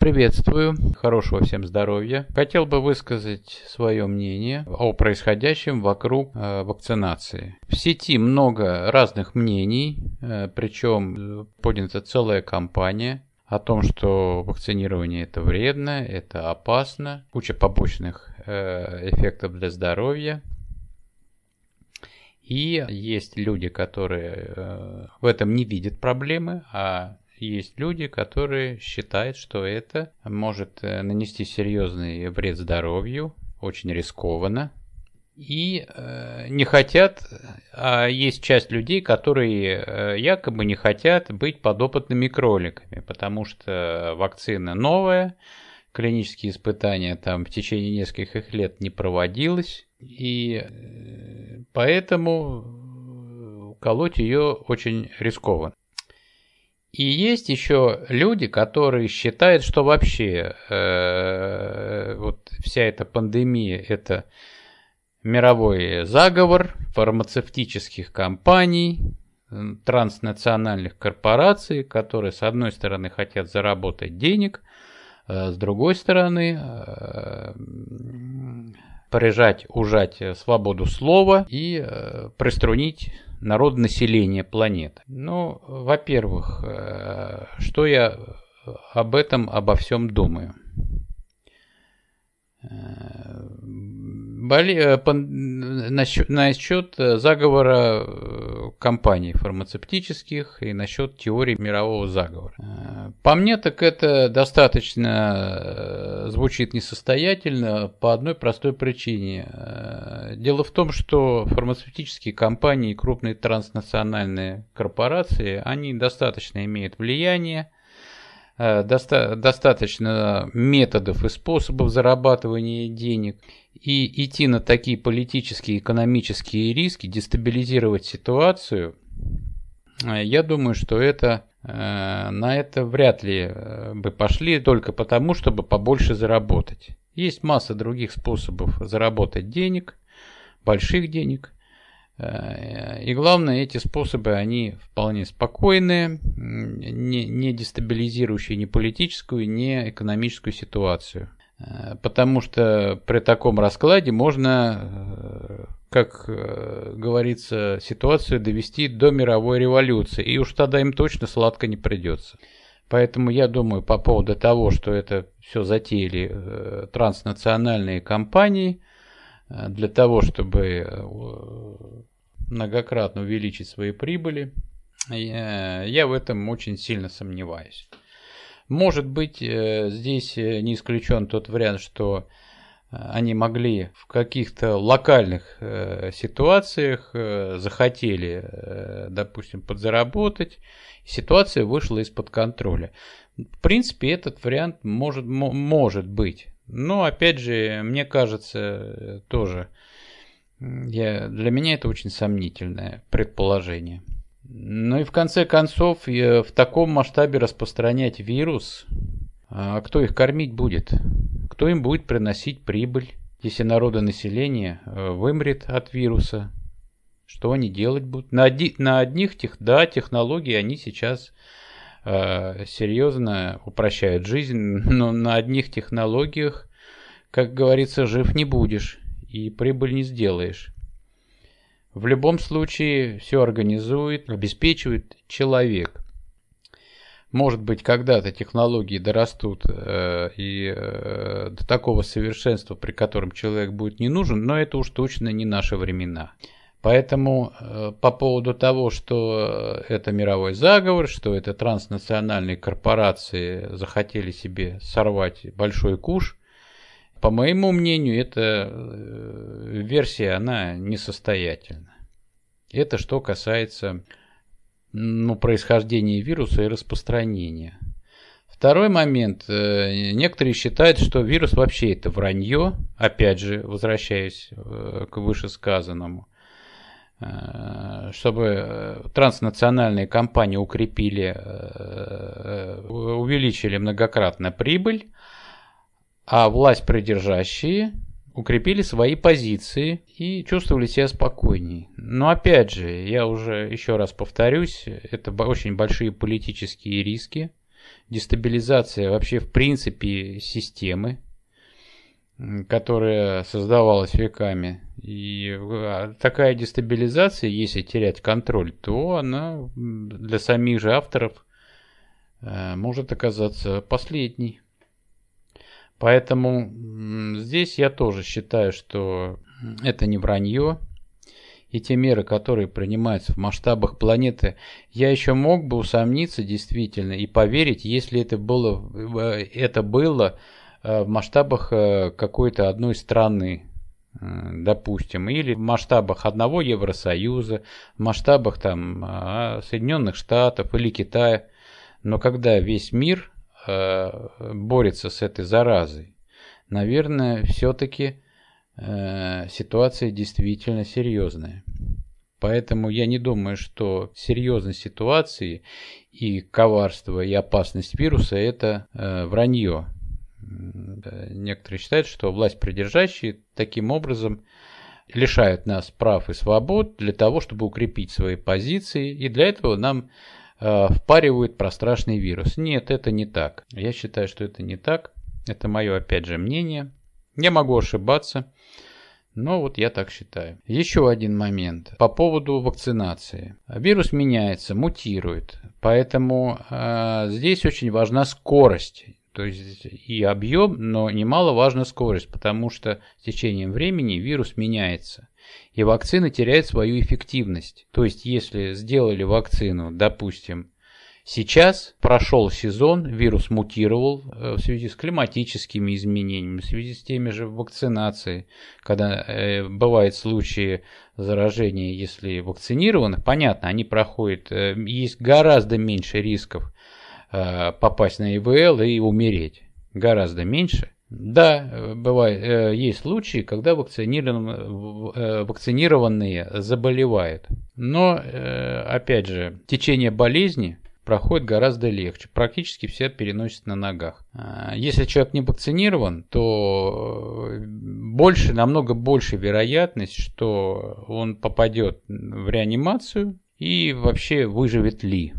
Приветствую, хорошего всем здоровья. Хотел бы высказать свое мнение о происходящем вокруг э, вакцинации. В сети много разных мнений, э, причем поднята целая кампания о том, что вакцинирование это вредно, это опасно, куча побочных э, эффектов для здоровья. И есть люди, которые э, в этом не видят проблемы, а есть люди, которые считают, что это может э, нанести серьезный вред здоровью, очень рискованно, и э, не хотят, а есть часть людей, которые э, якобы не хотят быть подопытными кроликами, потому что вакцина новая, клинические испытания там в течение нескольких лет не проводилось, и э, поэтому колоть ее очень рискованно. И есть еще люди, которые считают, что вообще э, вот вся эта пандемия это мировой заговор фармацевтических компаний, транснациональных корпораций, которые с одной стороны хотят заработать денег, а с другой стороны э, прижать, ужать свободу слова и э, приструнить народ населения планеты. Ну, во-первых, э, что я об этом, обо всем думаю? Э, боли, насчет, насчет заговора компаний фармацевтических и насчет теории мирового заговора. По мне, так это достаточно звучит несостоятельно по одной простой причине. Дело в том, что фармацевтические компании, крупные транснациональные корпорации, они достаточно имеют влияние, э, доста достаточно методов и способов зарабатывания денег. И идти на такие политические и экономические риски, дестабилизировать ситуацию, э, я думаю, что это э, на это вряд ли бы пошли только потому, чтобы побольше заработать. Есть масса других способов заработать денег, больших денег. Э, и главное, эти способы, они вполне спокойные, не, не дестабилизирующие ни политическую, ни экономическую ситуацию. Э, потому что при таком раскладе можно, э, как говорится, ситуацию довести до мировой революции. И уж тогда им точно сладко не придется. Поэтому я думаю по поводу того, что это все затеяли транснациональные компании – Э, для того, чтобы э, многократно увеличить свои прибыли, я в этом очень сильно сомневаюсь. Может быть, э, здесь не исключен тот вариант, что они могли в каких-то локальных ситуациях захотели, допустим, подзаработать, ситуация вышла из-под контроля. В принципе, этот вариант может, может быть. Но, опять же, мне кажется, тоже, я, для меня это очень сомнительное предположение. Ну и в конце концов, в таком масштабе распространять вирус, а кто их кормить будет? Кто им будет приносить прибыль, если народонаселение э, вымрет от вируса? Что они делать будут? На, оди, на одних тех, да, технологии они сейчас э, серьезно упрощают жизнь, но на одних технологиях, как говорится, жив не будешь и прибыль не сделаешь. В любом случае все организует, обеспечивает человек. Может быть, когда-то технологии дорастут э, и э, до такого совершенства, при котором человек будет не нужен, но это уж точно не наши времена. Поэтому э, по поводу того, что это мировой заговор, что это транснациональные корпорации захотели себе сорвать большой куш, по моему мнению, эта э, версия, она несостоятельна. Это что касается ну, происхождения вируса и распространения. Второй момент. Э, некоторые считают, что вирус вообще это вранье. Опять же, возвращаясь к вышесказанному. Э, чтобы э, транснациональные компании укрепили, э, увеличили многократно прибыль, а власть придержащие укрепили свои позиции и чувствовали себя спокойнее. Но опять же, я уже еще раз повторюсь, это очень большие политические риски. дестабилизация вообще в принципе системы, которая создавалась веками. И а, такая дестабилизация, если терять контроль, то она для самих же авторов э, может оказаться последней. Поэтому здесь я тоже считаю, что это не вранье. И те меры, которые принимаются в масштабах планеты, я еще мог бы усомниться действительно и поверить, если это было, э, это было э, в масштабах э, какой-то одной страны, допустим, или в масштабах одного Евросоюза, в масштабах там а, Соединенных Штатов или Китая. Но когда весь мир борется с этой заразой, наверное, все-таки э, ситуация действительно серьезная. Поэтому я не думаю, что серьезность ситуации и коварство и опасность вируса это э, вранье. Некоторые считают, что власть придержащие таким образом лишают нас прав и свобод для того, чтобы укрепить свои позиции, и для этого нам э, впаривают про страшный вирус. Нет, это не так. Я считаю, что это не так. Это мое, опять же, мнение. Я могу ошибаться, но вот я так считаю. Еще один момент по поводу вакцинации. Вирус меняется, мутирует, поэтому э, здесь очень важна скорость. То есть и объем, но немаловажна скорость, потому что с течением времени вирус меняется. И вакцина теряет свою эффективность. То есть если сделали вакцину, допустим, Сейчас прошел сезон, вирус мутировал э, в связи с климатическими изменениями, в связи с теми же вакцинацией, когда э, бывают случаи заражения, если вакцинированных, понятно, они проходят, э, есть гораздо меньше рисков попасть на ИВЛ и умереть, гораздо меньше. Да, бывает, э, есть случаи, когда э, вакцинированные заболевают. Но, э, опять же, течение болезни проходит гораздо легче. Практически все переносят на ногах. А, если человек не вакцинирован, то э, больше, намного больше вероятность, что он попадет в реанимацию и вообще выживет ли.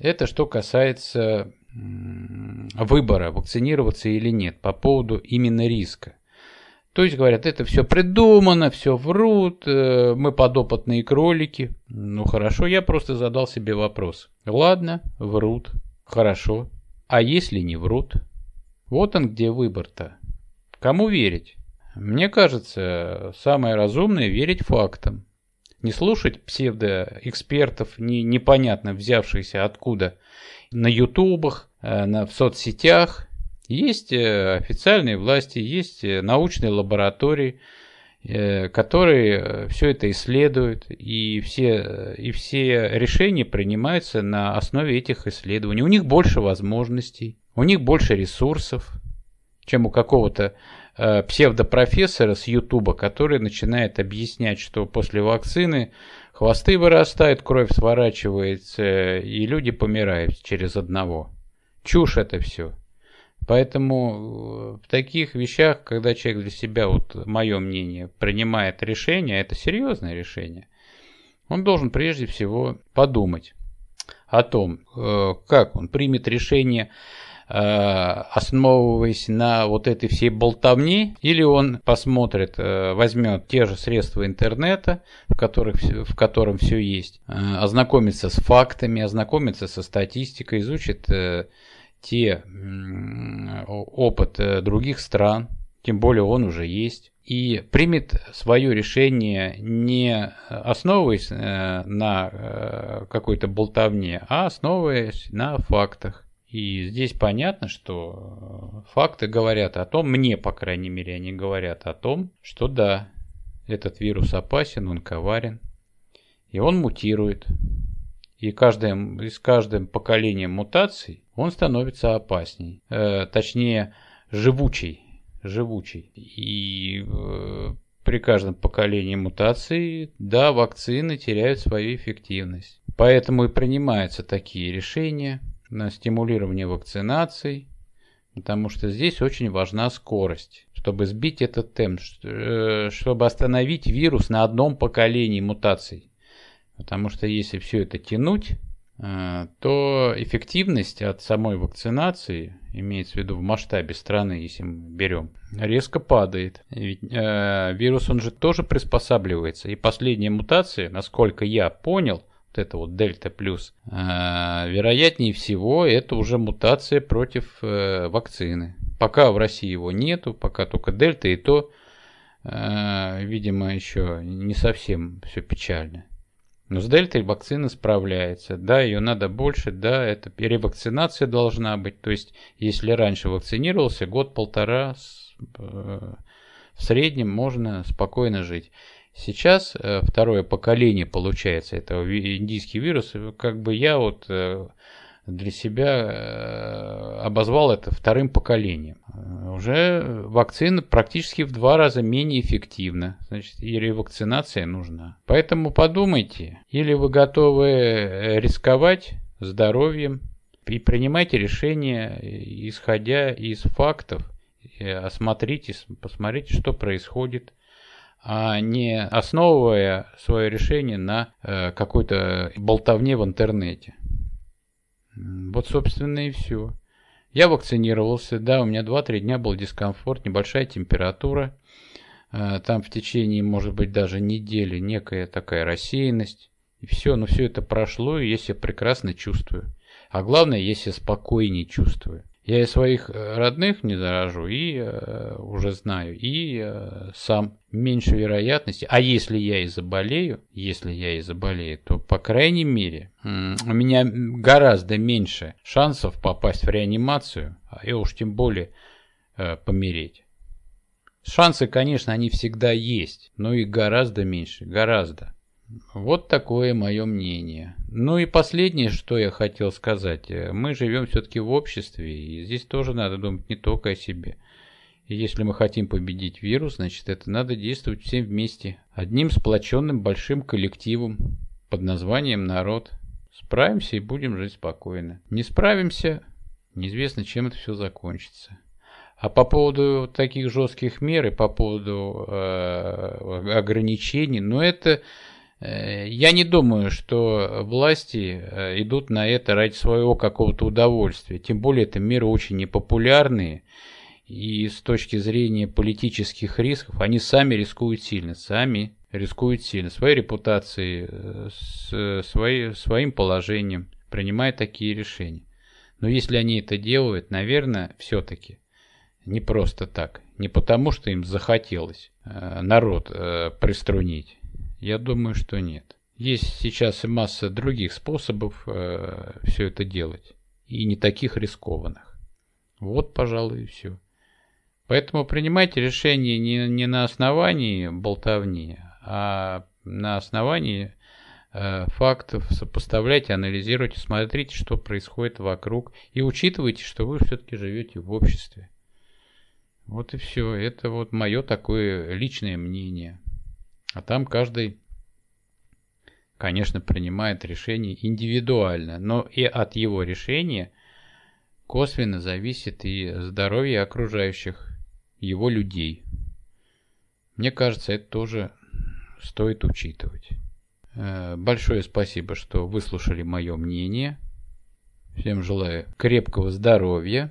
Это что касается выбора, вакцинироваться или нет, по поводу именно риска. То есть говорят, это все придумано, все врут, э, мы подопытные кролики. Ну хорошо, я просто задал себе вопрос. Ладно, врут, хорошо. А если не врут? Вот он где выбор-то. Кому верить? Мне кажется, самое разумное верить фактам. Не слушать псевдоэкспертов, не, непонятно взявшихся откуда, на ютубах, э, на, в соцсетях есть э, официальные власти, есть э, научные лаборатории, которые все это исследуют, и все, и все решения принимаются на основе этих исследований. У них больше возможностей, у них больше ресурсов, чем у какого-то псевдопрофессора с Ютуба, который начинает объяснять, что после вакцины хвосты вырастают, кровь сворачивается, и люди помирают через одного. Чушь это все. Поэтому э, в таких вещах, когда человек для себя, вот мое мнение, принимает решение, это серьезное решение, он должен прежде всего подумать о том, э, как он примет решение, э, основываясь на вот этой всей болтовне, или он посмотрит, возьмет те же средства интернета, в, которых, в котором все есть, ознакомится с фактами, ознакомится со статистикой, изучит те опыт э, других стран, тем более он уже есть, и примет свое решение не основываясь э, на э, какой-то болтовне, а основываясь на фактах. И здесь понятно, что факты говорят о том, мне, по крайней мере, они говорят о том, что да, этот вирус опасен, он коварен, и он мутирует. И каждым, с каждым поколением мутаций он становится опасней. Э, точнее, живучий. Живучий. И э, при каждом поколении мутаций, да, вакцины теряют свою эффективность. Поэтому и принимаются такие решения на стимулирование вакцинаций, потому что здесь очень важна скорость, чтобы сбить этот темп, э, чтобы остановить вирус на одном поколении мутаций. Потому что если все это тянуть, э, то эффективность от самой вакцинации, имеется в виду в масштабе страны, если мы берем, резко падает. Ведь э, вирус, он же тоже приспосабливается. И последняя мутация, насколько я понял, это вот дельта плюс, э, вероятнее всего это уже мутация против э, вакцины. Пока в России его нету, пока только дельта, и то, э, видимо, еще не совсем все печально. Но с дельтой вакцина справляется. Да, ее надо больше, да, это ревакцинация должна быть. То есть, если раньше вакцинировался, год-полтора в среднем можно спокойно жить. Сейчас э, второе поколение получается этого индийский вирус. Как бы я вот э, для себя э, обозвал это вторым поколением. Уже вакцина практически в два раза менее эффективна. Значит, и ревакцинация нужна. Поэтому подумайте, или вы готовы рисковать здоровьем и принимайте решения, исходя из фактов, осмотритесь, посмотрите, что происходит а не основывая свое решение на э, какой-то болтовне в интернете. Вот, собственно, и все. Я вакцинировался, да, у меня 2-3 дня был дискомфорт, небольшая температура. Э, там в течение, может быть, даже недели некая такая рассеянность. И все, но все это прошло, и я себя прекрасно чувствую. А главное, я себя спокойнее чувствую. Я и своих э, родных не заражу, и э, уже знаю, и э, сам меньше вероятности. А если я и заболею, если я и заболею, то, по крайней мере, у меня гораздо меньше шансов попасть в реанимацию, а и уж тем более э, помереть. Шансы, конечно, они всегда есть, но и гораздо меньше, гораздо. Вот такое мое мнение. Ну и последнее, что я хотел сказать. Мы живем все-таки в обществе, и здесь тоже надо думать не только о себе. И если мы хотим победить вирус, значит это надо действовать всем вместе. Одним сплоченным большим коллективом под названием народ. Справимся и будем жить спокойно. Не справимся, неизвестно, чем это все закончится. А по поводу таких жестких мер и по поводу э, ограничений, ну это Э, я не думаю, что власти э, идут на это ради своего какого-то удовольствия. Тем более, это меры очень непопулярные. И с точки зрения политических рисков, они сами рискуют сильно. Сами рискуют сильно. Своей репутацией, э, своей, своим положением, принимая такие решения. Но если они это делают, наверное, все-таки не просто так. Не потому, что им захотелось народ приструнить я думаю, что нет. Есть сейчас и масса других способов э, все это делать. И не таких рискованных. Вот, пожалуй, и все. Поэтому принимайте решение не, не на основании болтовни, а на основании э, фактов, сопоставляйте, анализируйте, смотрите, что происходит вокруг и учитывайте, что вы все-таки живете в обществе. Вот и все. Это вот мое такое личное мнение. А там каждый, конечно, принимает решение индивидуально, но и от его решения косвенно зависит и здоровье окружающих его людей. Мне кажется, это тоже стоит учитывать. Э, большое спасибо, что выслушали мое мнение. Всем желаю крепкого здоровья